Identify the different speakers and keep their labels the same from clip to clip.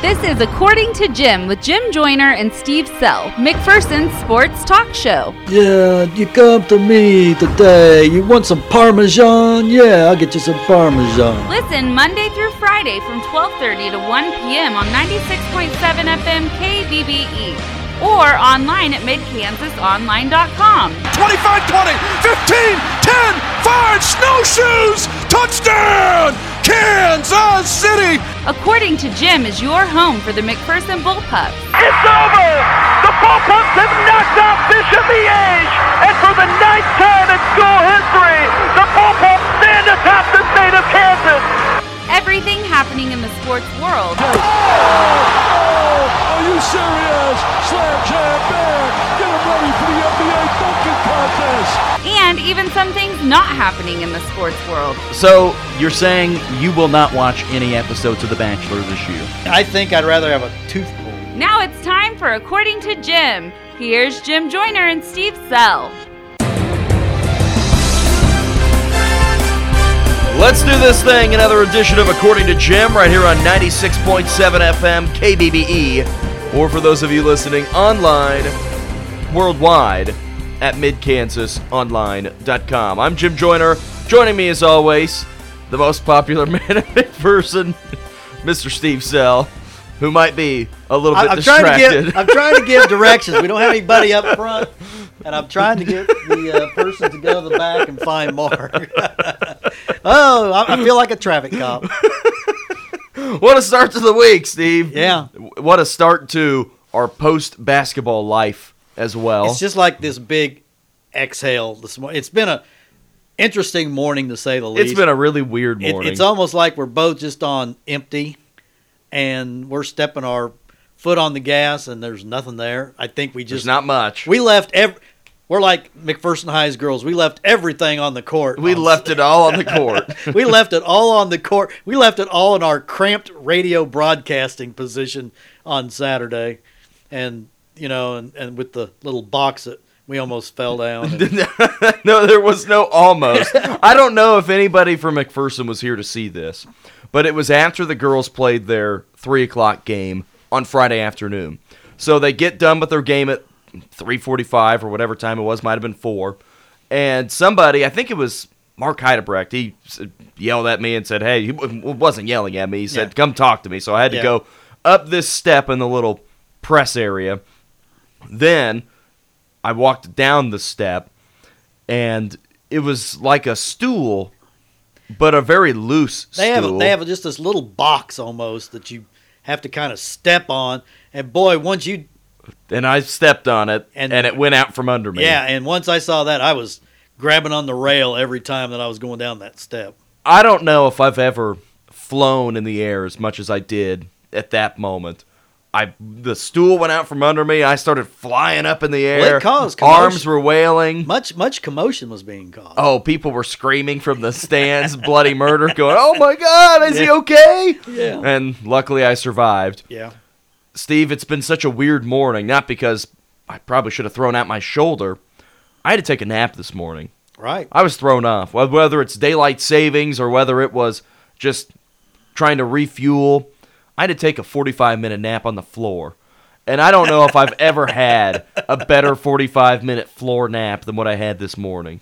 Speaker 1: This is According to Jim with Jim Joyner and Steve Sell, McPherson's sports talk show.
Speaker 2: Yeah, you come to me today. You want some Parmesan? Yeah, I'll get you some Parmesan.
Speaker 1: Listen Monday through Friday from 12:30 to 1 p.m. on 96.7 FM KBBE or online at midkansasonline.com.
Speaker 3: 25 20, 15, 10, 5, snowshoes, touchdown, Kansas City.
Speaker 1: According to Jim, is your home for the McPherson Bullpups.
Speaker 4: It's over! The Bullpups have knocked off Bishop Miege! And for the ninth time in school history, the Bullpups stand atop the state of Kansas!
Speaker 1: Everything happening in the sports world.
Speaker 3: Oh, oh, oh, are you serious? Slam jam bang! Get him ready for the NBA
Speaker 1: some things not happening in the sports world.
Speaker 5: So you're saying you will not watch any episodes of The Bachelor this year?
Speaker 6: I think I'd rather have a tooth pulled.
Speaker 1: Now it's time for According to Jim. Here's Jim Joyner and Steve Sell.
Speaker 5: Let's do this thing. Another edition of According to Jim right here on 96.7 FM KBBE. Or for those of you listening online, worldwide at midkansasonline.com. I'm Jim Joyner. Joining me as always, the most popular man in McPherson, Mr. Steve Sell, who might be a little bit
Speaker 6: I, am trying
Speaker 5: distracted.
Speaker 6: to give. I'm trying to give directions. We don't have anybody up front, and I'm trying to get the uh, person to go to the back and find Mark. oh, I, I feel like a traffic cop.
Speaker 5: what a start to the week, Steve.
Speaker 6: Yeah.
Speaker 5: What a start to our post basketball life as well.
Speaker 6: It's just like this big exhale this morning. It's been a interesting morning to say the least.
Speaker 5: it's been a really weird
Speaker 6: It-
Speaker 5: morning.
Speaker 6: it's almost like we're both just on empty, and we're stepping our foot on the gas, and there's nothing there. I think we
Speaker 5: There's
Speaker 6: just
Speaker 5: not much.
Speaker 6: we left every. We're like McPherson High's girls. We left everything on the court.
Speaker 5: We left it all on the court.
Speaker 6: we left it all on the court. We left it all in our cramped radio broadcasting position on Saturday, and you know, and, and with the little box that we almost fell down. and-
Speaker 5: no, there was no almost. I don't know if anybody from McPherson was here to see this, but it was after the girls played their three o'clock game on Friday afternoon. So they get done with their game at three forty-five or whatever time it was. Might have been four, and somebody, I think it was Mark Heidebrecht, he yelled at me and said, "Hey," he wasn't yelling at me. He said,
Speaker 6: Yeah.
Speaker 5: "Come talk to me." So I had to
Speaker 6: Yeah.
Speaker 5: go up this step in the little press area. Then I walked down the step, and it was like a stool, but a very loose
Speaker 6: They have
Speaker 5: stool.
Speaker 6: they have just this little box almost that you have to kind of step on, and boy, once you
Speaker 5: and I stepped on it,
Speaker 6: And-
Speaker 5: and, it went out from under me.
Speaker 6: yeah, and once I saw that, I was grabbing on the rail every time that I was going down that step.
Speaker 5: I don't know if I've ever flown in the air as much as I did at that moment. I the stool went out from under me. I started flying up in the
Speaker 6: Well,
Speaker 5: air.
Speaker 6: it caused
Speaker 5: Arms were wailing.
Speaker 6: Much much commotion was being caused.
Speaker 5: Oh, people were screaming from the stands, bloody murder, going, "Oh my God, is he okay?"
Speaker 6: Yeah.
Speaker 5: And luckily, I survived.
Speaker 6: yeah.
Speaker 5: Steve, it's been such a weird morning. Not because I probably should have thrown out my shoulder. I had to take a nap this morning.
Speaker 6: Right.
Speaker 5: I was thrown off. Wh- Whether it's daylight savings or whether it was just trying to refuel, I had to take a 45 minute nap on the floor. And I don't know if I've ever had a better 45 minute floor nap than what I had this morning.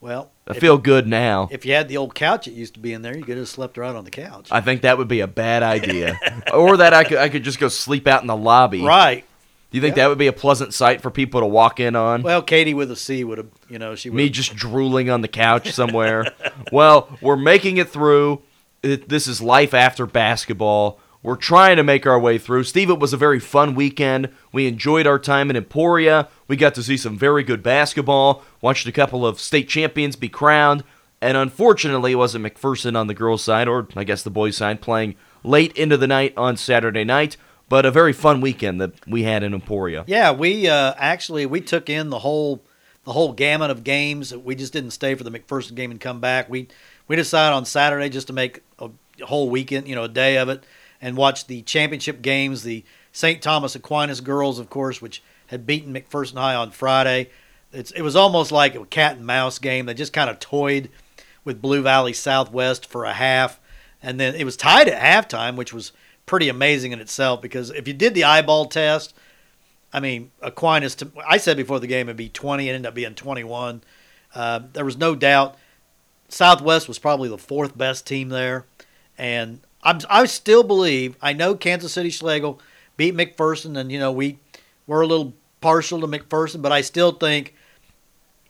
Speaker 6: Well,
Speaker 5: I
Speaker 6: if,
Speaker 5: feel good now.
Speaker 6: if you had the old couch that used to be in there, you could have slept right on the couch.
Speaker 5: I think that would be a bad idea. or that I could I could just go sleep out in the lobby.
Speaker 6: right.
Speaker 5: Do you think
Speaker 6: Yeah.
Speaker 5: that would be a pleasant sight for people to walk in on?
Speaker 6: Well, Katie with a C would have, you know, she would.
Speaker 5: Me just drooling on the couch somewhere. well, we're making it through. It, this is life after basketball. We're trying to make our way through. Steve, it was a very fun weekend. We enjoyed our time in Emporia. We got to see some very good basketball, watched a couple of state champions be crowned, and unfortunately, it wasn't McPherson on the girls' side, or I guess the boys' side, playing late into the night on Saturday night. But a very fun weekend that we had in Emporia.
Speaker 6: Yeah, we uh, actually we took in the whole the whole gamut of games. We just didn't stay for the McPherson game and come back. We we decided on Saturday just to make a whole weekend, you know, a day of it, and watch the championship games. The St. Thomas Aquinas girls, of course, which had beaten McPherson High on Friday. It's, it was almost like a cat and mouse game. They just kind of toyed with Blue Valley Southwest for a half, and then it was tied at halftime, which was pretty amazing in itself because if you did the eyeball test, I mean, Aquinas, to, I said before the game it'd be 20, it ended up being 21. Uh, there was no doubt Southwest was probably the fourth best team there. And I'm, I still believe, I know Kansas City Schlagle beat McPherson, and, you know, we, we're a little partial to McPherson, but I still think,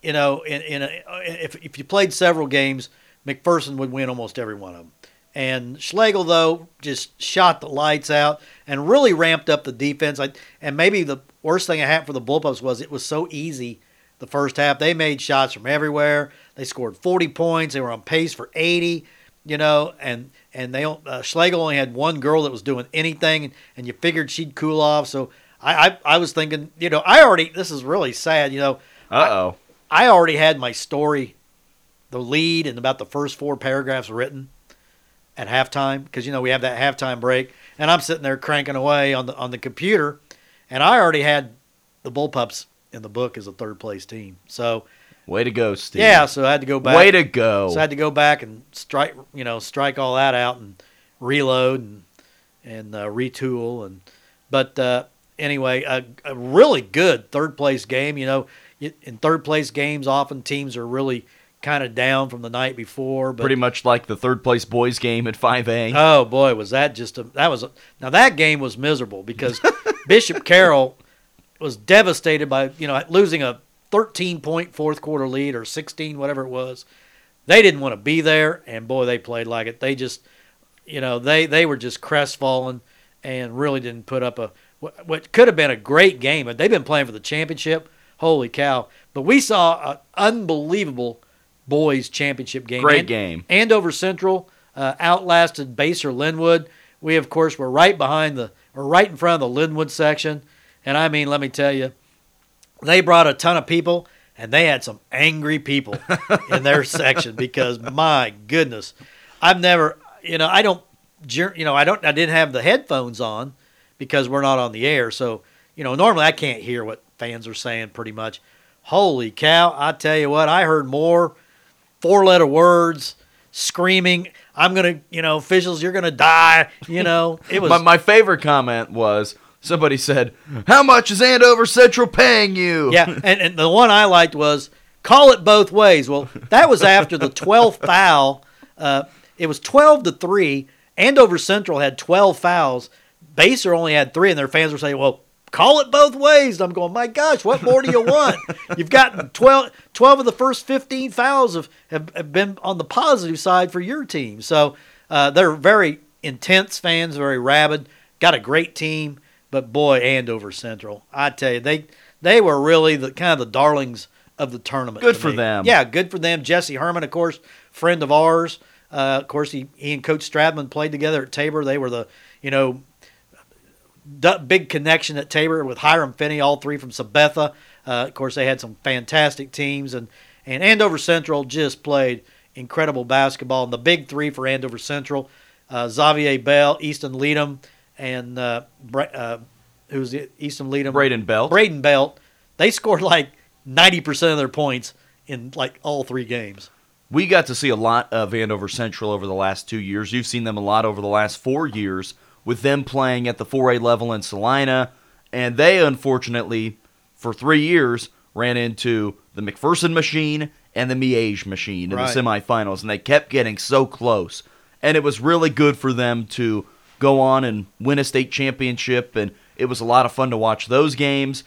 Speaker 6: you know, in, in a, if, if you played several games, McPherson would win almost every one of them. And Schlagle, though, just shot the lights out and really ramped up the defense. I, and maybe the worst thing I had for the Bullpups was it was so easy the first half. They made shots from everywhere. They scored 40 points. They were on pace for 80, you know, and and they uh, Schlagle only had one girl that was doing anything, and, you figured she'd cool off. So I, I I was thinking, you know, I already this is really sad, you know.
Speaker 5: Uh oh.
Speaker 6: I already had my story, the lead, and about the first four paragraphs written at halftime because you know we have that halftime break, and I'm sitting there cranking away on the on the computer, and I already had the Bullpups in the book as a third place team. So
Speaker 5: Way to go, Steve.
Speaker 6: yeah, so I had to go back.
Speaker 5: Way to go.
Speaker 6: So I had to go back and strike, you know, strike all that out and reload and and uh, retool and. But uh, anyway, a, a really good third place game. You know, in third place games, often teams are really kind of down from the night before. But
Speaker 5: Pretty much like the third place boys game at 5A.
Speaker 6: Oh boy, was that just a that was a, now that game was miserable because Bishop Carroll was devastated by you know losing a 13 point fourth quarter lead or 16 whatever it was. They didn't want to be there, and boy, they played like it. They just you know they they were just crestfallen and really didn't put up a what, could have been a great game. But they've been playing for the championship. Holy cow! But we saw an unbelievable boys championship game.
Speaker 5: Great
Speaker 6: And-
Speaker 5: game.
Speaker 6: Andover Central uh, outlasted Basehor Linwood. We, of course, were right behind the, or right in front of the Linwood section. And I mean, let me tell you, they brought a ton of people, and they had some angry people in their section because my goodness, I've never, you know, I don't, you know, I don't, I didn't have the headphones on because we're not on the air. So, you know, normally I can't hear what fans are saying pretty much. Holy cow! I tell you what, I heard more four letter words, screaming, I'm gonna, you know, officials, you're gonna die. You know, it was
Speaker 5: my, my favorite comment was somebody said, How much is Andover Central paying you?
Speaker 6: yeah, and, and the one I liked was call it both ways. Well, that was after the 12th foul. Uh, it was 12 to three. Andover Central had 12 fouls. Basehor only had three, and their fans were saying, "Well, call it both ways." And I'm going, "My gosh, what more do you want? You've got 12, 12 of the first 15 fouls have, have, have been on the positive side for your team." So uh, they're very intense fans, very rabid. Got a great team, but boy, Andover Central, I tell you, they they were really the kind of the darlings of the tournament.
Speaker 5: Good
Speaker 6: to
Speaker 5: for
Speaker 6: me.
Speaker 5: them.
Speaker 6: Yeah, good for them. Jesse Herman, of course, friend of ours. Uh, of course, he, he and Coach Stradman played together at Tabor. They were the, you know, big connection at Tabor with Hiram Finney, all three from Sabetha. Uh, of course, they had some fantastic teams, and, and Andover Central just played incredible basketball. And the big three for Andover Central, uh, Xavier Bell, Easton Leadham, and uh, Bra- uh, it? Easton Leadham?
Speaker 5: Braden Belt.
Speaker 6: Braden Belt. They scored like 90% of their points in like all three games.
Speaker 5: We got to see a lot of Andover Central over the last two years. You've seen them a lot over the last four years with them playing at the 4A level in Salina. And they, unfortunately, for three years, ran into the McPherson machine and the Miege machine in
Speaker 6: Right.
Speaker 5: the semifinals. And they kept getting so close. And it was really good for them to go on and win a state championship. And it was a lot of fun to watch those games.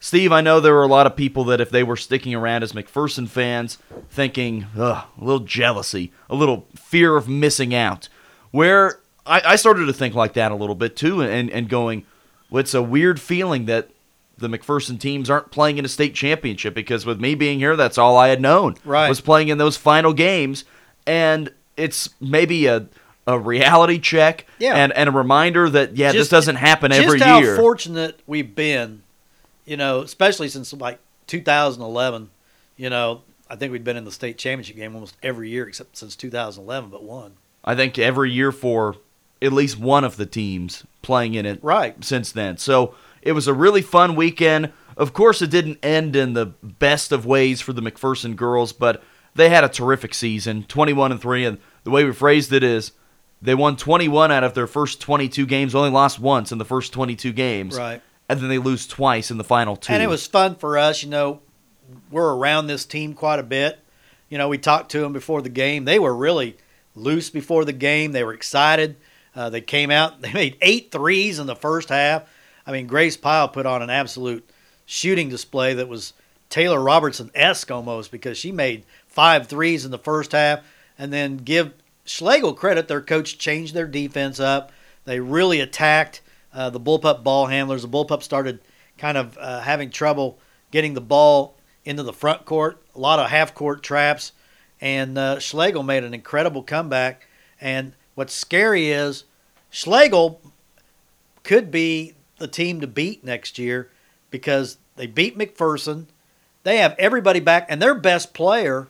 Speaker 5: Steve, I know there were a lot of people that if they were sticking around as McPherson fans, thinking, ugh, a little jealousy, a little fear of missing out. Where I, I started to think like that a little bit too, and, and going, well, it's a weird feeling that the McPherson teams aren't playing in a state championship because with me being here, that's all I had known.
Speaker 6: Right.
Speaker 5: Was playing in those final games. And it's maybe a, a reality check
Speaker 6: Yeah.
Speaker 5: and, and a reminder that, yeah, this doesn't happen every year.
Speaker 6: just how fortunate we've been, you know, especially since like 2011. You know, I think we've been in the state championship game almost every year except since 2011, but one.
Speaker 5: I think every year for at least one of the teams playing in it
Speaker 6: Right.
Speaker 5: since then. So it was a really fun weekend. Of course, it didn't end in the best of ways for the McPherson girls, but they had a terrific season, 21 and 3, and the way we phrased it is They won 21 out of their first 22 games, only lost once in the first 22 games.
Speaker 6: Right.
Speaker 5: And then they lose twice in the final two.
Speaker 6: And it was fun for us. You know, we're around this team quite a bit. You know, we talked to them before the game. They were really loose before the game. They were excited. Uh, they came out. They made eight threes in the first half. I mean, Grace Pyle put on an absolute shooting display that was Taylor Robertson esque almost because she made five threes in the first half. And then give Schlagle credit, their coach changed their defense up. They really attacked uh, the bullpup ball handlers. The bullpup started kind of uh, having trouble getting the ball into the front court, a lot of half court traps. And uh, Schlagle made an incredible comeback. And what's scary is Schlagle could be the team to beat next year because they beat McPherson. They have everybody back, and their best player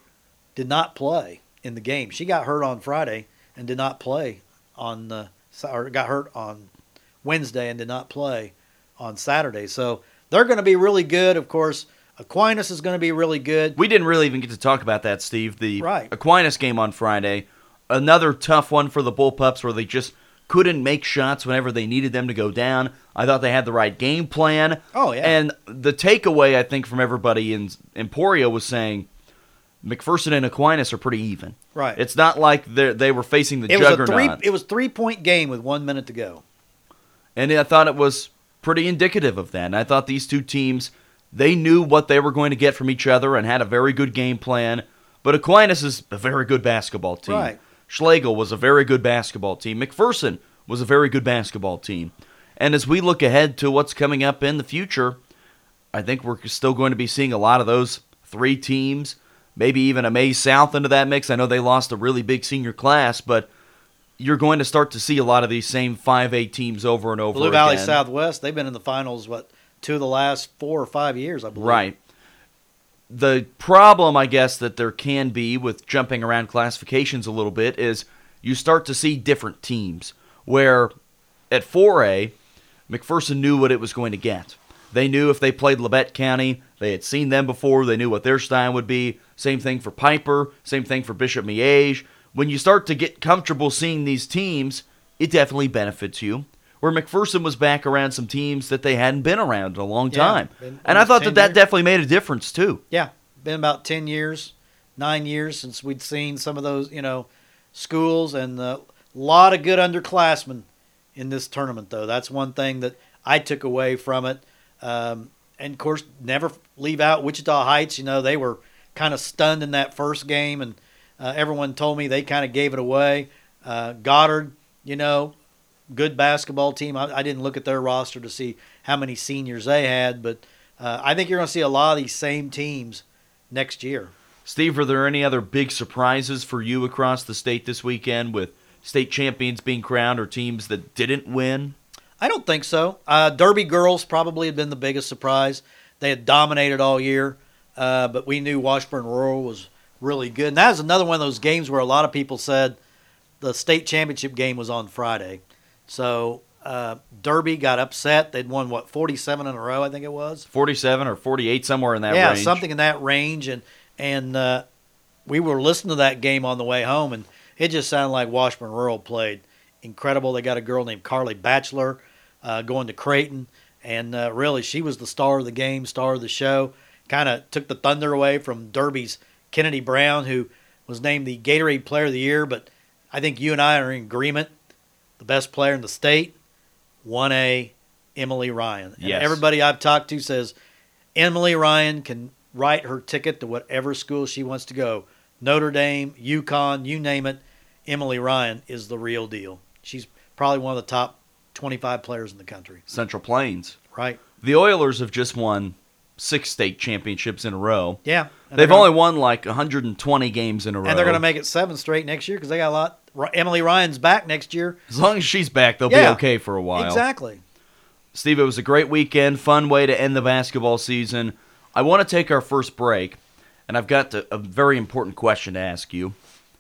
Speaker 6: did not play in the game. She got hurt on Friday and did not play on the or got hurt on Wednesday and did not play on Saturday. So they're going to be really good. Of course, Aquinas is going to be really good.
Speaker 5: We didn't really even get to talk about that, Steve. The
Speaker 6: Right.
Speaker 5: Aquinas game on Friday, another tough one for the Bullpups where they just couldn't make shots whenever they needed them to go down. I thought they had the right game plan.
Speaker 6: Oh, yeah.
Speaker 5: And the takeaway I think from everybody in Emporia was saying McPherson and Aquinas are pretty even.
Speaker 6: Right.
Speaker 5: It's not like they they were facing the
Speaker 6: it was a three. It was three point game with one minute to go.
Speaker 5: And I thought it was pretty indicative of that. And I thought these two teams, they knew what they were going to get from each other and had a very good game plan. But Aquinas is a very good basketball team.
Speaker 6: Right.
Speaker 5: Schlagle was a very good basketball team. McPherson was a very good basketball team. And as we look ahead to what's coming up in the future, I think we're still going to be seeing a lot of those three teams, maybe even a Maize South into that mix. I know they lost a really big senior class, but you're going to start to see a lot of these same 5A teams over and over
Speaker 6: Blue Valley
Speaker 5: again.
Speaker 6: Southwest. They've been in the finals what two of the last four or five years, I believe.
Speaker 5: Right. The problem, I guess, that there can be with jumping around classifications a little bit is you start to see different teams where at 4A, McPherson knew what it was going to get. They knew if they played Labette County, they had seen them before, they knew what their style would be. Same thing for Piper, same thing for Bishop Miege. When you start to get comfortable seeing these teams, it definitely benefits you. Where McPherson was back around some teams that they hadn't been around in a long
Speaker 6: Yeah,
Speaker 5: time.
Speaker 6: been
Speaker 5: and I thought
Speaker 6: 10
Speaker 5: that that definitely made a difference too.
Speaker 6: Yeah, been about ten years, nine years since we'd seen some of those, you know, schools and a lot of good underclassmen in this tournament. Though that's one thing that I took away from it. Um, and of course, never leave out Wichita Heights. You know, they were kind of stunned in that first game, and uh, everyone told me they kind of gave it away. Uh, Goddard, you know, good basketball team. I, I didn't look at their roster to see how many seniors they had, but uh, I think you're going to see a lot of these same teams next year.
Speaker 5: Steve, are there any other big surprises for you across the state this weekend with state champions being crowned or teams that didn't win?
Speaker 6: I don't think so. Uh, Derby girls probably had been the biggest surprise. They had dominated all year, uh, but we knew Washburn Rural was really good. And that was another one of those games where a lot of people said the state championship game was on Friday. So uh, Derby got upset. They'd won what 47 in a row, I think it was.
Speaker 5: 47 or 48, somewhere in that
Speaker 6: yeah,
Speaker 5: range.
Speaker 6: something in that range. And and uh, we were listening to that game on the way home, and it just sounded like Washburn Rural played incredible. They got a girl named Carly Batchelor uh, going to Creighton, and uh, really she was the star of the game, star of the show. Kind of took the thunder away from Derby's Kennedy Brown, who was named the Gatorade Player of the Year. But I think you and I are in agreement. The best player in the state, 1A, Emily Ryan. And
Speaker 5: Yes.
Speaker 6: everybody I've talked to says Emily Ryan can write her ticket to whatever school she wants to go. Notre Dame, UConn, you name it. Emily Ryan is the real deal. She's probably one of the top 25 players in the country,
Speaker 5: Central Plains.
Speaker 6: right?
Speaker 5: The Oilers have just won six state championships in a row.
Speaker 6: Yeah.
Speaker 5: They've
Speaker 6: they're
Speaker 5: only
Speaker 6: gonna,
Speaker 5: won like 120 games in a row.
Speaker 6: and they're going to make it seven straight next year because they got a lot. Emily Ryan's back next year.
Speaker 5: As long as she's back, they'll
Speaker 6: Yeah.
Speaker 5: be okay for a while.
Speaker 6: Exactly.
Speaker 5: Steve, it was a great weekend, fun way to end the basketball season. I want to take our first break, and I've got a, a very important question to ask you.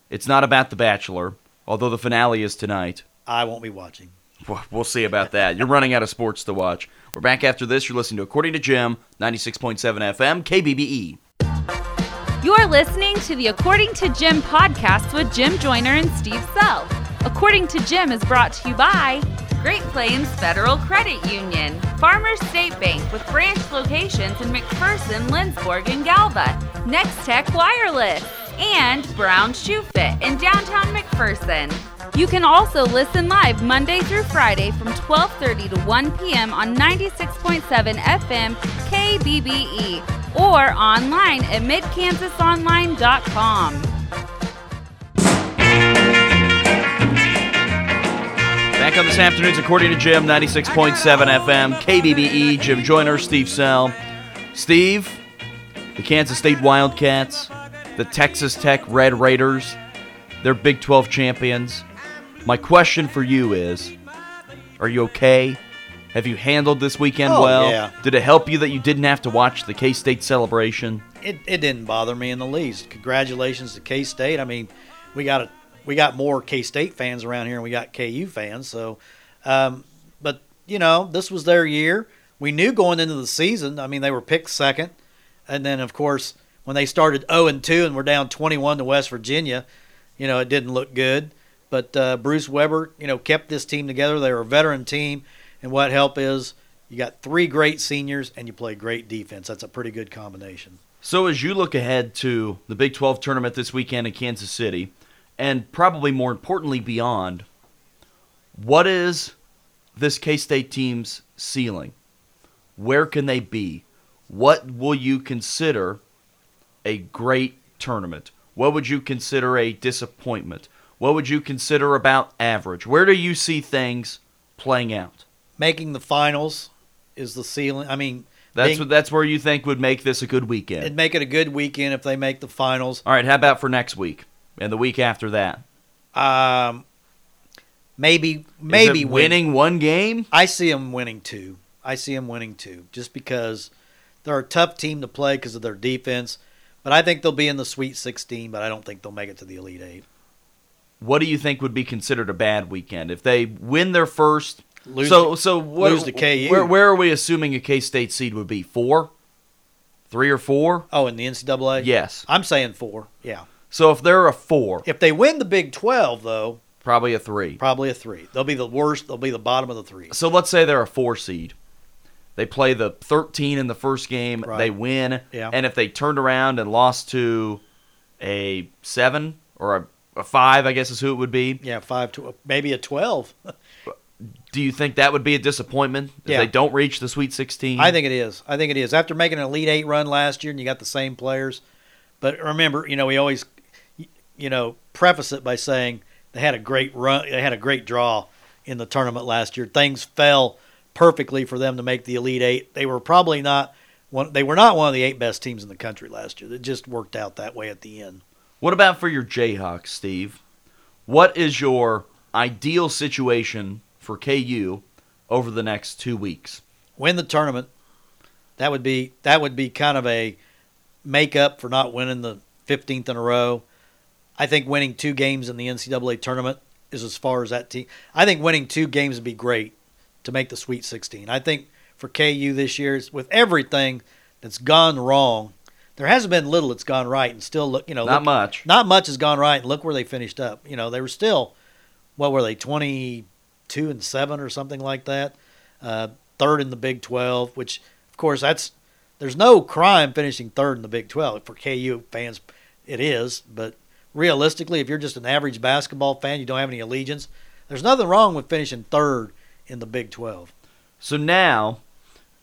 Speaker 5: It's not about The Bachelor, although the finale is tonight.
Speaker 6: I won't be watching.
Speaker 5: Well, see about that. You're running out of sports to watch. We're back after this. You're listening to According to Jim, 96.7 FM, KBBE.
Speaker 1: You're listening to the According to Jim podcast with Jim Joyner and Steve Sell. According to Jim is brought to you by Great Plains Federal Credit Union, Farmers State Bank with branch locations in McPherson, Lindsborg, and Galva, Nex-Tech Wireless, and Brown Shoe Fit in downtown McPherson. You can also listen live Monday through Friday from 12:30 to 1 p.m. on 96.7 FM KBBE or online at midkansasonline.com.
Speaker 5: Back on this afternoon's According to Jim, 96.7 FM, KBBE, Jim Joyner, Steve Sell. Steve, the Kansas State Wildcats, the Texas Tech Red Raiders, they're Big 12 champions. My question for you is Are you okay? Have you handled this weekend
Speaker 6: Oh,
Speaker 5: well?
Speaker 6: yeah.
Speaker 5: Did it help you that you didn't have to watch the K State celebration?
Speaker 6: it, it didn't bother me in the least. Congratulations to K State. I mean, we got a, we got more K State fans around here, and we got KU fans. So, um, but you know, this was their year. We knew going into the season. I mean, they were picked second, and then of course when they started zero and two and were down twenty one to West Virginia, you know, it didn't look good. But uh, Bruce Weber, you know, kept this team together. They were a veteran team, and what helped is you got three great seniors and you play great defense. That's a pretty good combination.
Speaker 5: So, as you look ahead to the Big 12 tournament this weekend in Kansas City, and probably more importantly beyond, what is this K State team's ceiling? Where can they be? What will you consider a great tournament? What would you consider a disappointment? What would you consider about average? Where do you see things playing out?
Speaker 6: making the finals is the ceiling. I mean,
Speaker 5: That's
Speaker 6: being-
Speaker 5: what, that's where you think would make this a good weekend.
Speaker 6: it'd make it a good weekend if they make the finals.
Speaker 5: All right, how about for next week and the week after that?
Speaker 6: Um, maybe maybe
Speaker 5: it
Speaker 6: win-
Speaker 5: winning one game.
Speaker 6: I see them winning two. I see them winning two, just because they're a tough team to play because of their defense. But I think they'll be in the Sweet 16, but I don't think they'll make it to the Elite Eight.
Speaker 5: What do you think would be considered a bad weekend if they win their first?
Speaker 6: Lose
Speaker 5: so
Speaker 6: to-
Speaker 5: so what,
Speaker 6: lose to KU.
Speaker 5: Where, where are we assuming a K State seed would be? Four, three or four?
Speaker 6: Oh, in the NCAA,
Speaker 5: Yes.
Speaker 6: I'm saying four. Yeah,
Speaker 5: So if they're a four,
Speaker 6: if they win the Big 12, though,
Speaker 5: probably a three.
Speaker 6: probably a three. They'll be the worst. They'll be the bottom of the three.
Speaker 5: So let's say they're a four seed. They play the 13 in the first game.
Speaker 6: Right.
Speaker 5: They win.
Speaker 6: Yeah.
Speaker 5: And if they turned around and lost to a seven or a, a five, I guess is who it would be.
Speaker 6: Yeah, five to maybe a 12.
Speaker 5: Do you think that would be a disappointment if
Speaker 6: Yeah.
Speaker 5: they don't reach the Sweet 16?
Speaker 6: I think it is. I think it is. After making an Elite Eight run last year, and you got the same players, but remember, you know, we always, you know, preface it by saying they had a great run. They had a great draw in the tournament last year. Things fell perfectly for them to make the Elite Eight. They were probably not one. They were not one of the eight best teams in the country last year. It just worked out that way at the end.
Speaker 5: What about for your Jayhawks, Steve? What is your ideal situation for KU over the next two weeks?
Speaker 6: Win the tournament. That would be that would be kind of a make up for not winning the 15th in a row. I think winning two games in the NCAA tournament is as far as that team. I think winning two games would be great to make the Sweet 16. I think for KU this year, with everything that's gone wrong, there hasn't been little that's gone right, and still look, you know,
Speaker 5: Not
Speaker 6: look-
Speaker 5: much.
Speaker 6: Not much has gone right, and look where they finished up. You know, they were still, what were they, 22 and seven or something like that. Uh, third in the Big 12, which of course that's there's no crime finishing third in the Big 12 for KU fans. It is, but realistically, if you're just an average basketball fan, you don't have any allegiance. There's nothing wrong with finishing third in the Big 12.
Speaker 5: So now,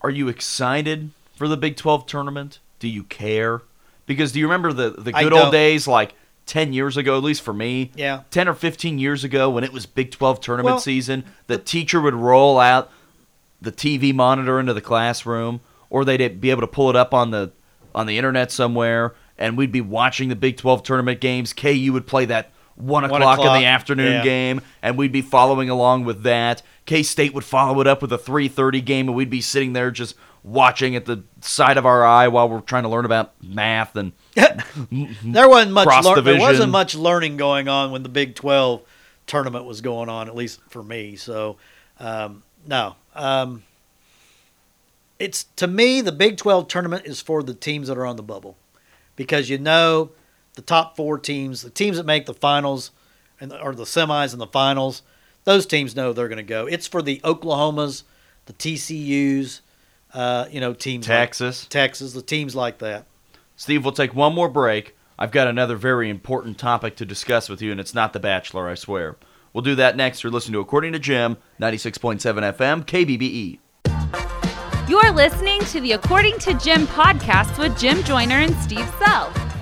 Speaker 5: are you excited for the Big 12 tournament? Do you care? Because do you remember the, the good old days, like 10 years ago, at least for me?
Speaker 6: Yeah.
Speaker 5: 10 or 15 years ago when it was Big 12 tournament
Speaker 6: Well,
Speaker 5: season, the teacher would roll out the TV monitor into the classroom, or they'd be able to pull it up on the on the internet somewhere, and we'd be watching the Big 12 tournament games. KU would play that one
Speaker 6: One
Speaker 5: o'clock, in the afternoon
Speaker 6: yeah.
Speaker 5: game, and we'd be following along with that. K State would follow it up with a 3:30 game, and we'd be sitting there just watching at the side of our eye while we're trying to learn about math and
Speaker 6: There wasn't much. Lear- there wasn't much learning going on when the Big Twelve tournament was going on, at least for me. So, um, no. Um, it's to me the Big Twelve tournament is for the teams that are on the bubble, because you know the top four teams, the teams that make the finals, and or the semis and the finals, those teams know they're going to go. It's for the Oklahomas, the TCU's, uh, you know, teams like
Speaker 5: Texas.
Speaker 6: Texas, the teams like that.
Speaker 5: Steve, we'll take one more break. I've got another very important topic to discuss with you, and it's not The Bachelor, I swear. We'll do that next. You're listening to According to Jim, 96.7 FM, KBBE.
Speaker 1: You're listening to the According to Jim podcast with Jim Joyner and Steve Sell.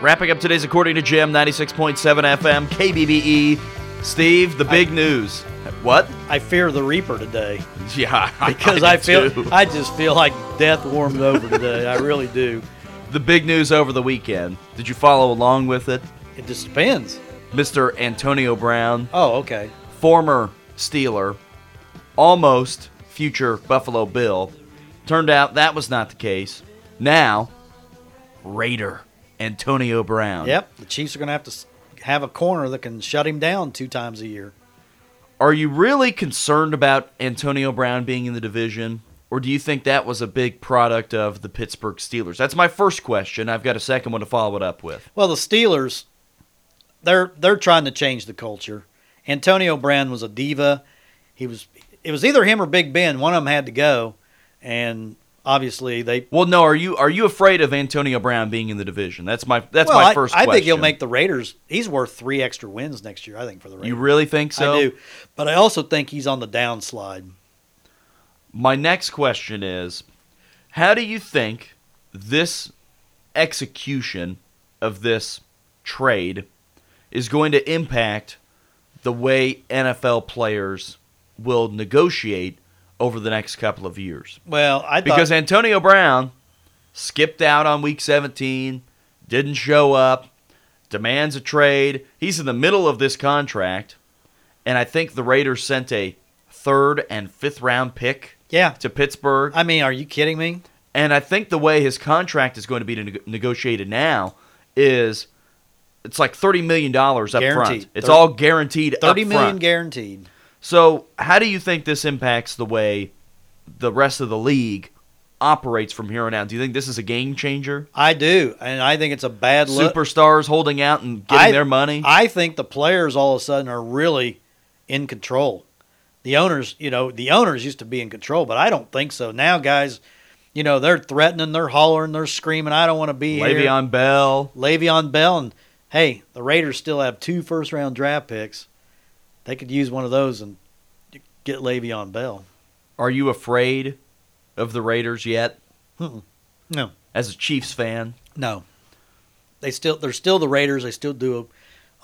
Speaker 5: Wrapping up today's According to Jim, 96.7 FM, KBBE. Steve, the big news. What?
Speaker 6: I fear the Reaper today
Speaker 5: Yeah,
Speaker 6: because
Speaker 5: do
Speaker 6: I, feel
Speaker 5: too.
Speaker 6: I just feel like death warmed over today. I really do.
Speaker 5: the big news over the weekend. Did you follow along with it?
Speaker 6: It just depends.
Speaker 5: Mr. Antonio Brown,
Speaker 6: Oh, okay.
Speaker 5: former Steeler, almost future Buffalo Bill. Turned out that was not the case. Now, Raider Antonio Brown.
Speaker 6: Yep. The Chiefs are going to have to have a corner that can shut him down two times a year.
Speaker 5: Are you really concerned about Antonio Brown being in the division? Or do you think that was a big product of the Pittsburgh Steelers? That's my first question. I've got a second one to follow it up with.
Speaker 6: Well, the Steelers, they're they're trying to change the culture. Antonio Brown was a diva. He was. It was either him or Big Ben. One of them had to go, and obviously they.
Speaker 5: Well, no, are you are you afraid of Antonio Brown being in the division? That's my that's
Speaker 6: well,
Speaker 5: my first
Speaker 6: I
Speaker 5: question.
Speaker 6: think he'll make the Raiders. He's worth three extra wins next year. I think for the Raiders.
Speaker 5: You really think so?
Speaker 6: I do, but I also think he's on the downslide.
Speaker 5: My next question is how do you think this execution of this trade is going to impact the way NFL players will negotiate over the next couple of years?
Speaker 6: Well, I thought,
Speaker 5: Because Antonio Brown skipped out on week 17, didn't show up, demands a trade. He's in the middle of this contract, and I think the Raiders sent a third and fifth round pick
Speaker 6: yeah.
Speaker 5: to Pittsburgh.
Speaker 6: I mean, are you kidding me?
Speaker 5: And I think the way his contract is going to be neg- negotiated now is it's like $30 million up front.
Speaker 6: Guaranteed.
Speaker 5: It's
Speaker 6: Thir-
Speaker 5: all guaranteed
Speaker 6: Thirty
Speaker 5: up
Speaker 6: million guaranteed.
Speaker 5: So, how do you think this impacts the way the rest of the league operates from here on out? Do you think this is a game changer?
Speaker 6: I do, and I think it's a bad look.
Speaker 5: Superstars holding out and getting
Speaker 6: I-
Speaker 5: their money?
Speaker 6: I think the players all of a sudden are really in control. The owners, you know, the owners used to be in control, but I don't think so. Now, guys, you know, they're threatening, they're hollering, they're screaming, I don't want to be here.
Speaker 5: Le'Veon Bell.
Speaker 6: Le'Veon Bell, and hey, the Raiders still have two first round draft picks. They could use one of those and get Le'Veon Bell.
Speaker 5: Are you afraid of the Raiders yet
Speaker 6: No,
Speaker 5: as a Chiefs fan?
Speaker 6: no, they still they're still the Raiders. They still do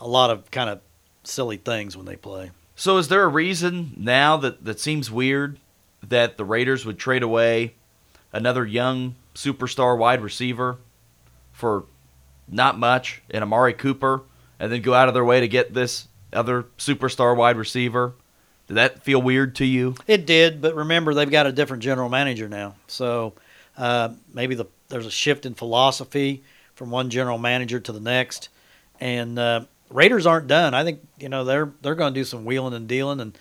Speaker 6: a, a lot of kind of silly things when they play.
Speaker 5: So is there a reason now that that seems weird that the Raiders would trade away another young superstar wide receiver for not much in Amari Cooper and then go out of their way to get this other superstar wide receiver? Did that feel weird to you?
Speaker 6: It did, but remember they've got a different general manager now, so uh, maybe the, there's a shift in philosophy from one general manager to the next, and uh, Raiders aren't done. I think you know they're they're going to do some wheeling and dealing, and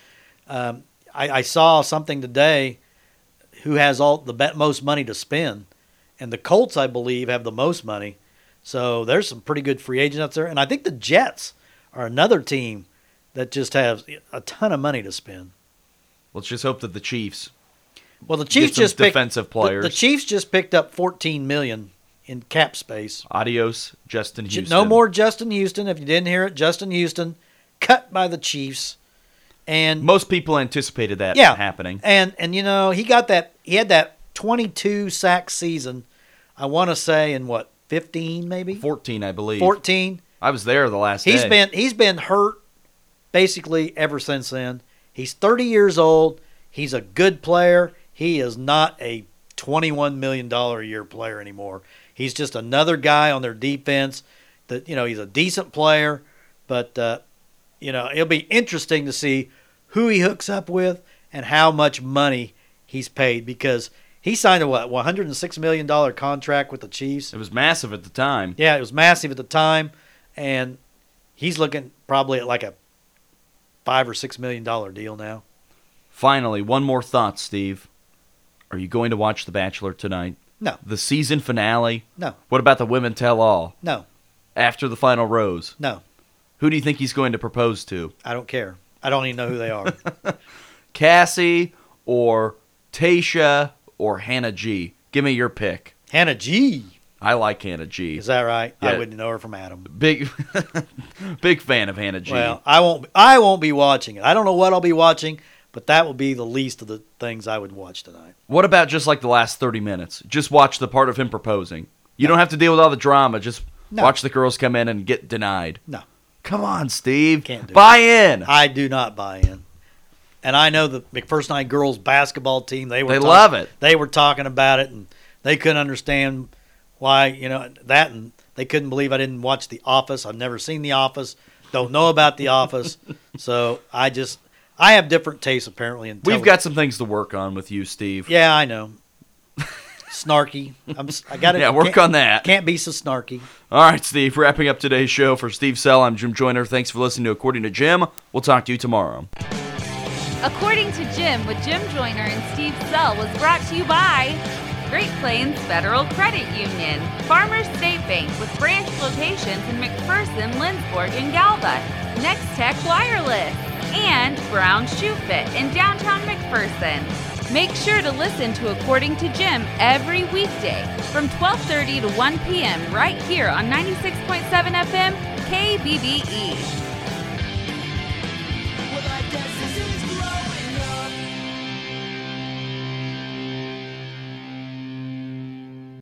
Speaker 6: um, I, I saw something today. Who has all the most money to spend? And the Colts, I believe, have the most money. So there's some pretty good free agents out there, and I think the Jets are another team that just has a ton of money to spend.
Speaker 5: Let's just hope that the Chiefs
Speaker 6: Well, the Chiefs just picked,
Speaker 5: defensive players.
Speaker 6: The, Chiefs just picked up 14 million in cap space.
Speaker 5: Adios, Justin Houston.
Speaker 6: No more Justin Houston. If you didn't hear it, Justin Houston cut by the Chiefs, and
Speaker 5: Most people anticipated that
Speaker 6: yeah,
Speaker 5: happening.
Speaker 6: And and you know he got that. He had that 22 sack season. I want to say in what 15 maybe
Speaker 5: 14, I believe.
Speaker 6: 14.
Speaker 5: I was there the last
Speaker 6: He's
Speaker 5: day.
Speaker 6: been he's been hurt basically ever since then. He's 30 years old. He's a good player. He is not a 21 million dollar a year player anymore. He's just another guy on their defense that you know, he's a decent player, But uh, you know, it'll be interesting to see who he hooks up with and how much money he's paid because he signed a what 106 million dollar contract with the Chiefs.
Speaker 5: It was massive at the time.
Speaker 6: Yeah, it was massive at the time, and he's looking probably at like a five or six million dollar deal now.
Speaker 5: Finally, one more thought, Steve. Are you going to watch The Bachelor tonight?
Speaker 6: No,
Speaker 5: The season finale?
Speaker 6: no,
Speaker 5: What about the women tell all?
Speaker 6: no,
Speaker 5: After the final rose?
Speaker 6: no.
Speaker 5: Who do you think he's going to propose to?
Speaker 6: I don't care. I don't even know who they are.
Speaker 5: Cassie or Tayshia or Hannah G? Give me your pick.
Speaker 6: Hannah G.
Speaker 5: I like Hannah G.
Speaker 6: Is that right? I wouldn't know her from Adam.
Speaker 5: Big big fan of Hannah G.
Speaker 6: Well, I won't. I won't be watching it. I don't know what I'll be watching, but that will be the least of the things I would watch tonight.
Speaker 5: what about just like the last 30 minutes? Just watch the part of him proposing. You don't have to deal with all the drama. Just
Speaker 6: No.
Speaker 5: watch the girls come in and get denied.
Speaker 6: No,
Speaker 5: Come on, Steve.
Speaker 6: Can't do
Speaker 5: Buy in.
Speaker 6: I do not buy in. And I know the McPherson girls basketball team. They were
Speaker 5: They
Speaker 6: talk-
Speaker 5: love it.
Speaker 6: They were talking about it, and they couldn't understand why you know that, and they couldn't believe I didn't watch The Office. I've never seen The Office. Don't know about The Office. so I just I have different tastes apparently. In
Speaker 5: We've got some things to work on with you, Steve.
Speaker 6: Yeah, I know. snarky. I'm. s- I got to
Speaker 5: Yeah, work on that.
Speaker 6: Can't be so snarky.
Speaker 5: All right, Steve. Wrapping up today's show for Steve Sell. I'm Jim Joyner. Thanks for listening to According to Jim. We'll talk to you tomorrow.
Speaker 1: According to Jim with Jim Joyner and Steve Sell was brought to you by Great Plains Federal Credit Union, Farmers State Bank with branch locations in McPherson, Lindsborg, and Galva, Next Tech Wireless, and Brown Shoe Fit in downtown McPherson. Make sure to listen to According to Jim every weekday from 12:30 to 1 p.m. right here on 96.7 FM KBBE. Well,